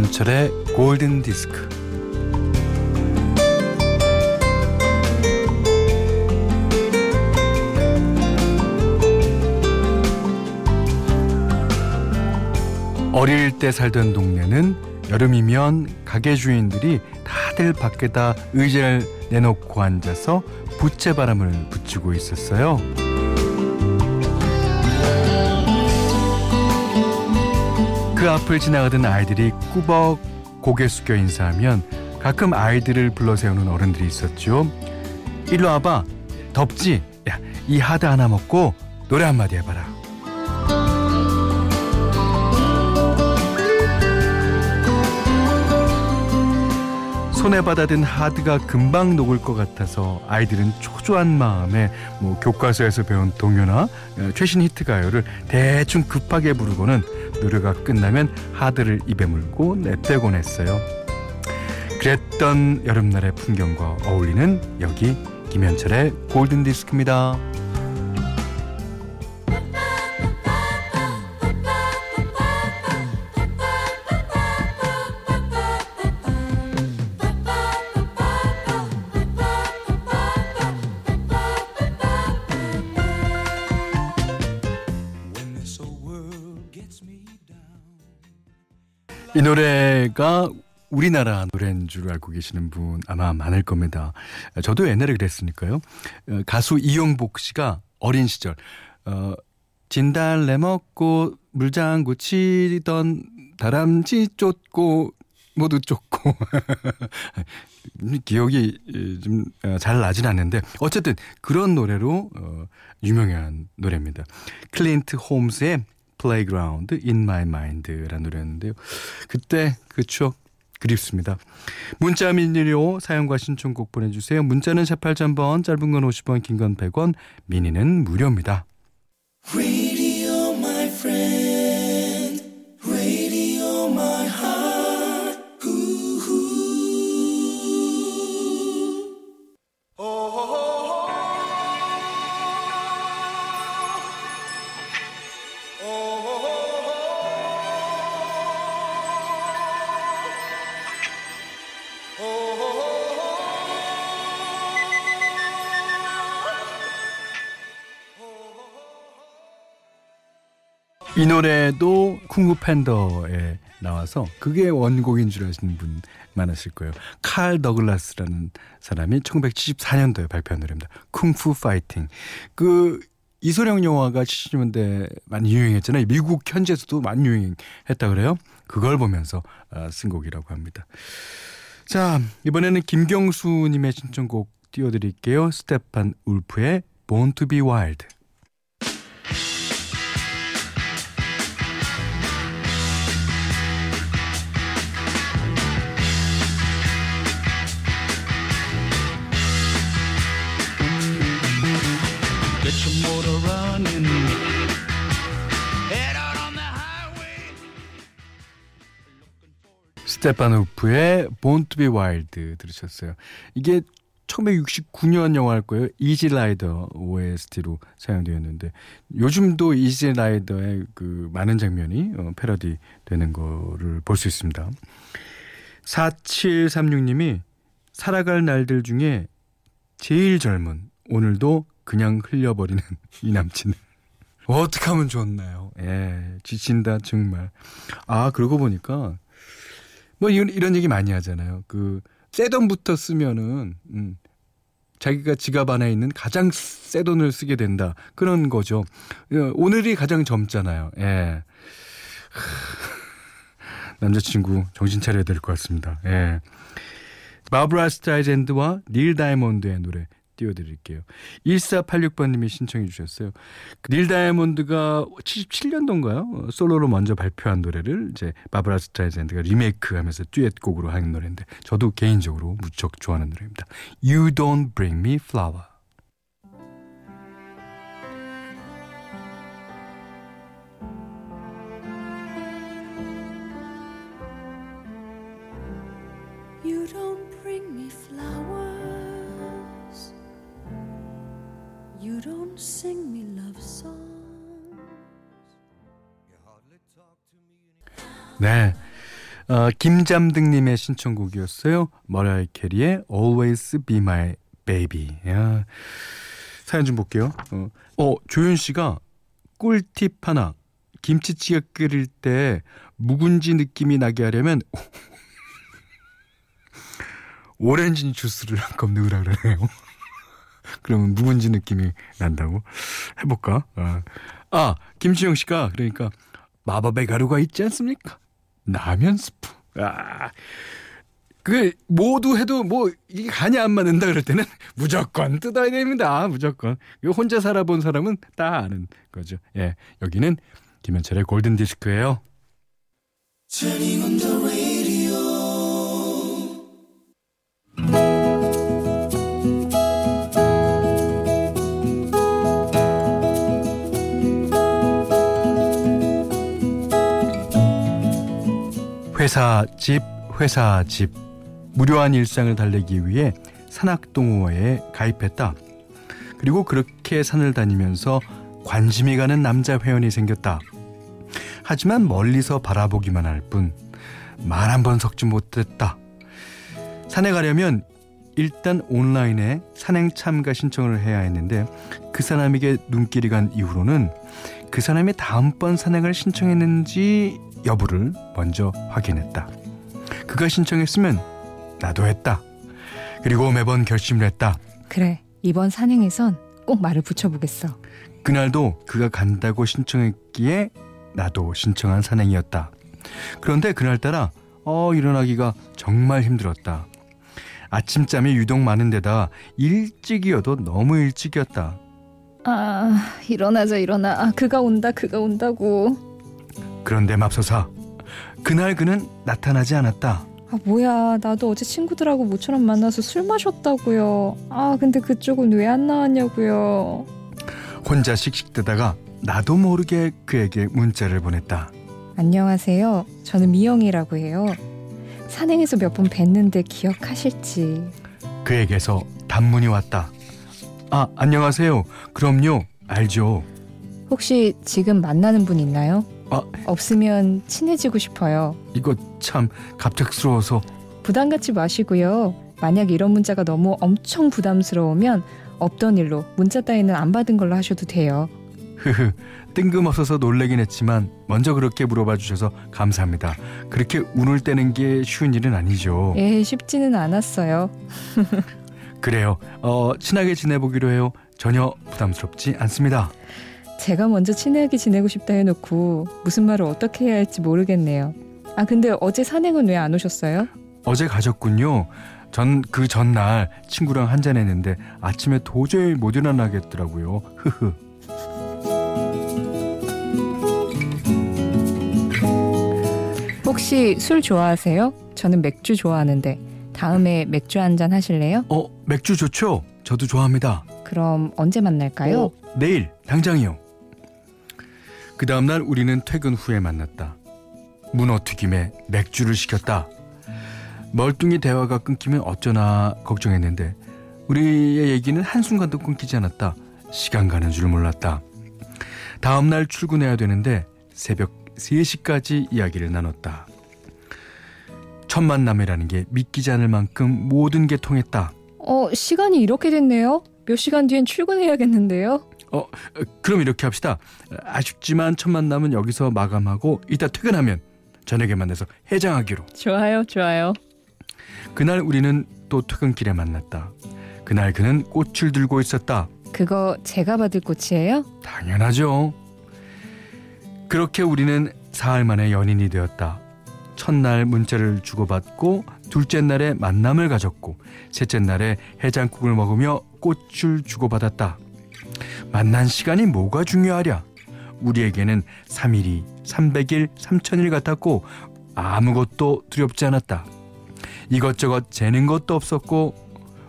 김현철의 골든 디스크. 어릴 때 살던 동네는 여름이면 가게 주인들이 다들 밖에다 의자를 내놓고 앉아서 부채바람을 붙이고 있었어요. 그 앞을 지나가던 아이들이 꾸벅 고개 숙여 인사하면 가끔 아이들을 불러 세우는 어른들이 있었죠. 일로 와봐. 덥지? 야, 이 하드 하나 먹고 노래 한마디 해봐라. 손에 받아든 하드가 금방 녹을 것 같아서 아이들은 초조한 마음에 뭐 교과서에서 배운 동요나 어, 최신 히트 가요를 대충 급하게 부르고는 노래가 끝나면 하드를 입에 물고 내빼곤 했어요. 그랬던 여름날의 풍경과 어울리는 여기 김현철의 골든 디스크입니다. 이 노래가 우리나라 노래인 줄 알고 계시는 분 아마 많을 겁니다. 저도 옛날에 그랬으니까요. 어, 가수 이용복 씨가 어린 시절 어, 진달래 먹고 물장구 치던 다람쥐 쫓고 모두 쫓고 기억이 좀 잘 나진 않는데 어쨌든 그런 노래로 어, 유명한 노래입니다. 클린트 홈스의 Playground in My Mind라는 노래였는데요. 그때 그 추억 그립습니다. 문자 미니로 사용과 신청곡 보내주세요. 문자는 48,000번, 짧은 건 50원, 긴 건 100원, 미니는 무료입니다. 이 노래도 쿵푸 팬더에 나와서 그게 원곡인 줄 아시는 분 많으실 거예요. 칼 더글라스라는 사람이 1974년도에 발표한 노래입니다. Kung Fu Fighting. 그 이소룡 영화가 70년대 많이 유행했잖아요. 미국 현지에서도 많이 유행했다 그래요. 그걸 보면서 아, 쓴 곡이라고 합니다. 자, 이번에는 김경수 님의 신청곡 띄워 드릴게요. 스테판 울프의 Born to be Wild. 스테판 울프의 Born to be Wild 들으셨어요. 이게 1969년 영화일 거예요. Easy Rider OST로 사용되었는데 요즘도 Easy Rider의 그 많은 장면이 어, 패러디 되는 거를 볼 수 있습니다. 4736님이 살아갈 날들 중에 제일 젊은 오늘도 그냥 흘려버리는 이 남친. 어떻게 하면 좋나요? 예, 지친다 정말. 아 그러고 보니까 뭐 이런, 이런 얘기 많이 하잖아요. 그 새 돈부터 쓰면은 음, 자기가 지갑 안에 있는 가장 새 돈을 쓰게 된다. 그런 거죠. 어, 오늘이 가장 젊잖아요. 예. 남자친구 정신 차려야 될 것 같습니다. 예. 바브라 스타이젠드와 닐 다이몬드의 노래 띄워드릴게요. 1486번님이 신청해 주셨어요. 닐 다이아몬드가 77년도인가요? 어, 솔로로 먼저 발표한 노래를 이제 바브라 스트라이젠드가 리메이크하면서 듀엣곡으로 하는 노래인데 저도 개인적으로 무척 좋아하는 노래입니다. You Don't Bring Me Flower. 네. 어, 김잠등님의 신청곡이었어요. 머라이 캐리의 Always Be My Baby. 야, 사연 좀 볼게요. 어, 어 조윤 씨가 꿀팁 하나. 김치찌개 끓일 때 묵은지 느낌이 나게 하려면 오렌지 주스를 한컵 넣으라 그러네요. 그러면 묵은지 느낌이 난다고 해볼까? 아, 아 김치영 씨가 그러니까 마법의 가루가 있지 않습니까? 라면 스프. 아, 그 모두 해도 뭐 이게 간이 안 맞는다 그럴 때는 무조건 뜯어야 됩니다. 무조건. 이거 혼자 살아본 사람은 다 아는 거죠. 예, 여기는 김현철의 골든 디스크예요. 회사 집 회사 집 무료한 일상을 달래기 위해 산악동호회에 가입했다. 그리고 그렇게 산을 다니면서 관심이 가는 남자 회원이 생겼다. 하지만 멀리서 바라보기만 할 뿐 말 한 번 섞지 못했다. 산에 가려면 일단 온라인에 산행 참가 신청을 해야 했는데 그 사람에게 눈길이 간 이후로는 그 사람이 다음번 산행을 신청했는지 여부를 먼저 확인했다. 그가 신청했으면 나도 했다. 그리고 매번 결심을 했다. 그래, 이번 산행에선 꼭 말을 붙여보겠어. 그날도 그가 간다고 신청했기에 나도 신청한 산행이었다. 그런데 그날따라 어 일어나기가 정말 힘들었다. 아침잠이 유독 많은 데다 일찍이어도 너무 일찍이었다. 아 일어나자 일어나. 아, 그가 온다 그가 온다고. 그런데 맙소사 그날 그는 나타나지 않았다. 아 뭐야 나도 어제 친구들하고 모처럼 만나서 술 마셨다고요. 아 근데 그쪽은 왜 안 나왔냐고요. 혼자 씩씩대다가 나도 모르게 그에게 문자를 보냈다. 안녕하세요. 저는 미영이라고 해요. 산행에서 몇 번 뵀는데 기억하실지. 그에게서 단문이 왔다. 아 안녕하세요. 그럼요 알죠. 혹시 지금 만나는 분 있나요? 아 없으면 친해지고 싶어요. 이거 참 갑작스러워서 부담 갖지 마시고요. 만약 이런 문자가 너무 엄청 부담스러우면 없던 일로 문자 따위는 안 받은 걸로 하셔도 돼요. 흐흐 뜬금없어서 놀래긴 했지만 먼저 그렇게 물어봐 주셔서 감사합니다. 그렇게 운을 떼는 게 쉬운 일은 아니죠. 예, 쉽지는 않았어요. 그래요. 어 친하게 지내보기로 해요. 전혀 부담스럽지 않습니다. 제가 먼저 친하게 지내고 싶다 해놓고 무슨 말을 어떻게 해야 할지 모르겠네요. 아 근데 어제 산행은 왜 안 오셨어요? 어제 가셨군요. 전 그 전날 친구랑 한잔했는데 아침에 도저히 못 일어나겠더라고요. 흐흐. 혹시 술 좋아하세요? 저는 맥주 좋아하는데 다음에 맥주 한 잔 하실래요? 어 맥주 좋죠? 저도 좋아합니다. 그럼 언제 만날까요? 어, 내일 당장이요. 그 다음날 우리는 퇴근 후에 만났다. 문어 튀김에 맥주를 시켰다. 멀뚱히 대화가 끊기면 어쩌나 걱정했는데 우리의 얘기는 한순간도 끊기지 않았다. 시간 가는 줄 몰랐다. 다음날 출근해야 되는데 새벽 3시까지 이야기를 나눴다. 첫 만남이라는 게 믿기지 않을 만큼 모든 게 통했다. 어, 시간이 이렇게 됐네요. 몇 시간 뒤엔 출근해야겠는데요. 어, 그럼 이렇게 합시다. 아쉽지만 첫 만남은 여기서 마감하고 이따 퇴근하면 저녁에 만나서 해장하기로. 좋아요, 좋아요. 그날 우리는 또 퇴근길에 만났다. 그날 그는 꽃을 들고 있었다. 그거 제가 받을 꽃이에요? 당연하죠. 그렇게 우리는 사흘 만에 연인이 되었다. 첫날 문자를 주고받고 둘째 날에 만남을 가졌고 셋째 날에 해장국을 먹으며 꽃을 주고받았다. 만난 시간이 뭐가 중요하랴? 우리에게는 3일이 300일, 3000일 같았고 아무것도 두렵지 않았다. 이것저것 재는 것도 없었고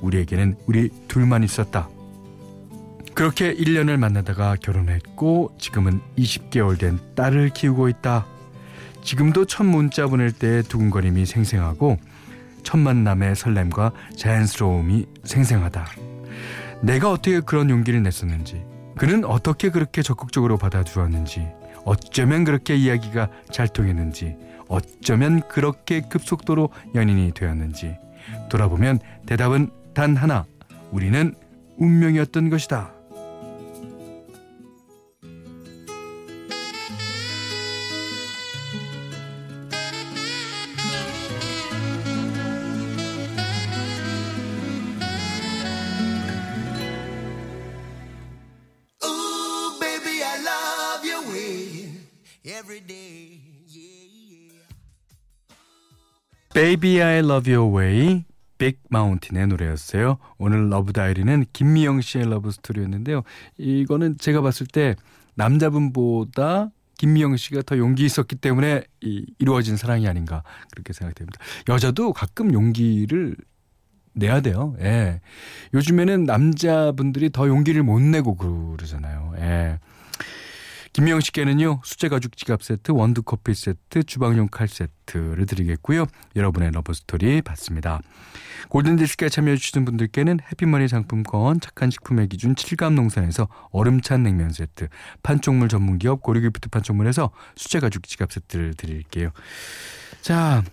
우리에게는 우리 둘만 있었다. 그렇게 1년을 만나다가 결혼했고 지금은 20개월 된 딸을 키우고 있다. 지금도 첫 문자 보낼 때 두근거림이 생생하고 첫 만남의 설렘과 자연스러움이 생생하다. 내가 어떻게 그런 용기를 냈었는지, 그는 어떻게 그렇게 적극적으로 받아주었는지, 어쩌면 그렇게 이야기가 잘 통했는지, 어쩌면 그렇게 급속도로 연인이 되었는지 돌아보면 대답은 단 하나. 우리는 운명이었던 것이다. Baby I Love Your Way 빅 마운틴의 노래였어요. 오늘 러브 다이어리는 김미영 씨의 러브 스토리였는데요. 이거는 제가 봤을 때 남자분보다 김미영 씨가 더 용기 있었기 때문에 이, 이루어진 사랑이 아닌가 그렇게 생각됩니다. 여자도 가끔 용기를 내야 돼요. 예. 요즘에는 남자분들이 더 용기를 못 내고 그러잖아요. 예. 김미영 씨께는요 수제 가죽 지갑 세트, 원두 커피 세트, 주방용 칼 세트를 드리겠고요. 여러분의 러브 스토리 받습니다. 골든 디스크에 참여해 주시는 분들께는 해피머니 상품권, 착한 식품의 기준 칠갑농산에서 얼음찬 냉면 세트, 판촉물 전문 기업 고려기프트 판촉물에서 수제 가죽 지갑 세트를 드릴게요. 자,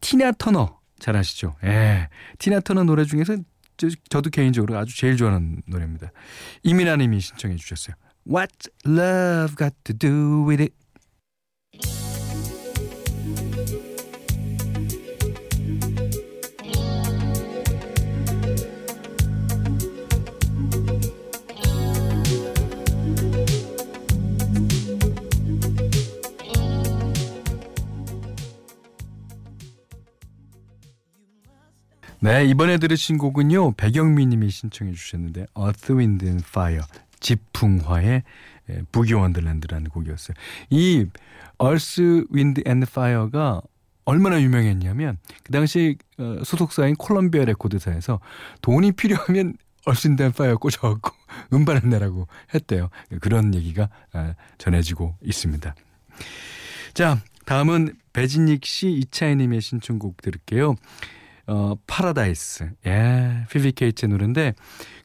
티나 터너 잘 아시죠? 예. 티나 터너 노래 중에서 저, 도 개인적으로 아주 제일 좋아하는 노래입니다. 이민아 님이 신청해 주셨어요. What's love got to do with it? 네, 이번에 들으신 곡은요. 백영미 님이 신청해 주셨는데 Earth, Wind and Fire 지풍화의 부기 원더랜드라는 곡이었어요. 이 Earth, Wind and Fire가 얼마나 유명했냐면 그 당시 어, 소속사인 콜롬비아 레코드사에서 돈이 필요하면 and Fire 꽂아갖고 음반을 내라고 했대요. 그런 얘기가 어, 전해지고 있습니다. 자, 다음은 배진익 씨, 이차이님의 신청곡 들을게요. 어, 파라다이스. 예, 피비 케이츠의 노래인데,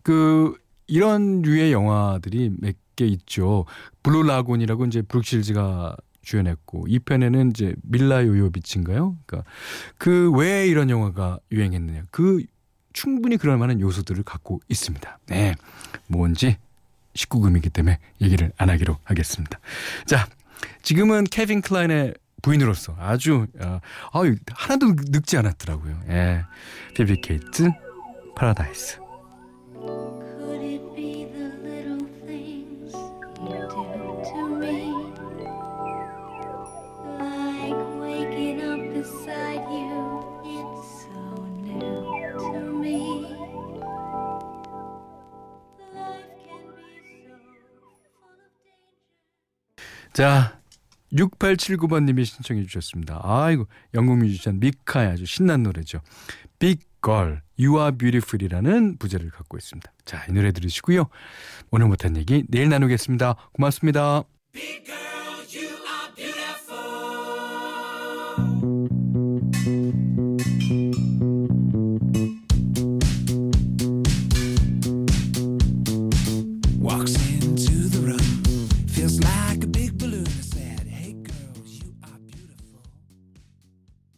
그, 이런 류의 영화들이 몇 개 있죠. 블루 라군이라고 이제 브룩 쉴즈가 주연했고, 2편에는 이제 밀라 요보비치인가요? 그러니까 그 왜 이런 영화가 유행했느냐. 그 충분히 그럴 만한 요소들을 갖고 있습니다. 네. 뭔지 19금이기 때문에 얘기를 안 하기로 하겠습니다. 자, 지금은 케빈 클라인의 부인으로서 아주 어, 아, 하나도 늙지 않았더라고요. 예. 피비 케이츠 파라다이스. 자, 6879번님이 신청해 주셨습니다. 아이고 영국 뮤지션 미카의 아주 신난 노래죠. Big Girl, You Are Beautiful이라는 부제를 갖고 있습니다. 자, 이 노래 들으시고요. 오늘 못한 얘기 내일 나누겠습니다. 고맙습니다. Girl.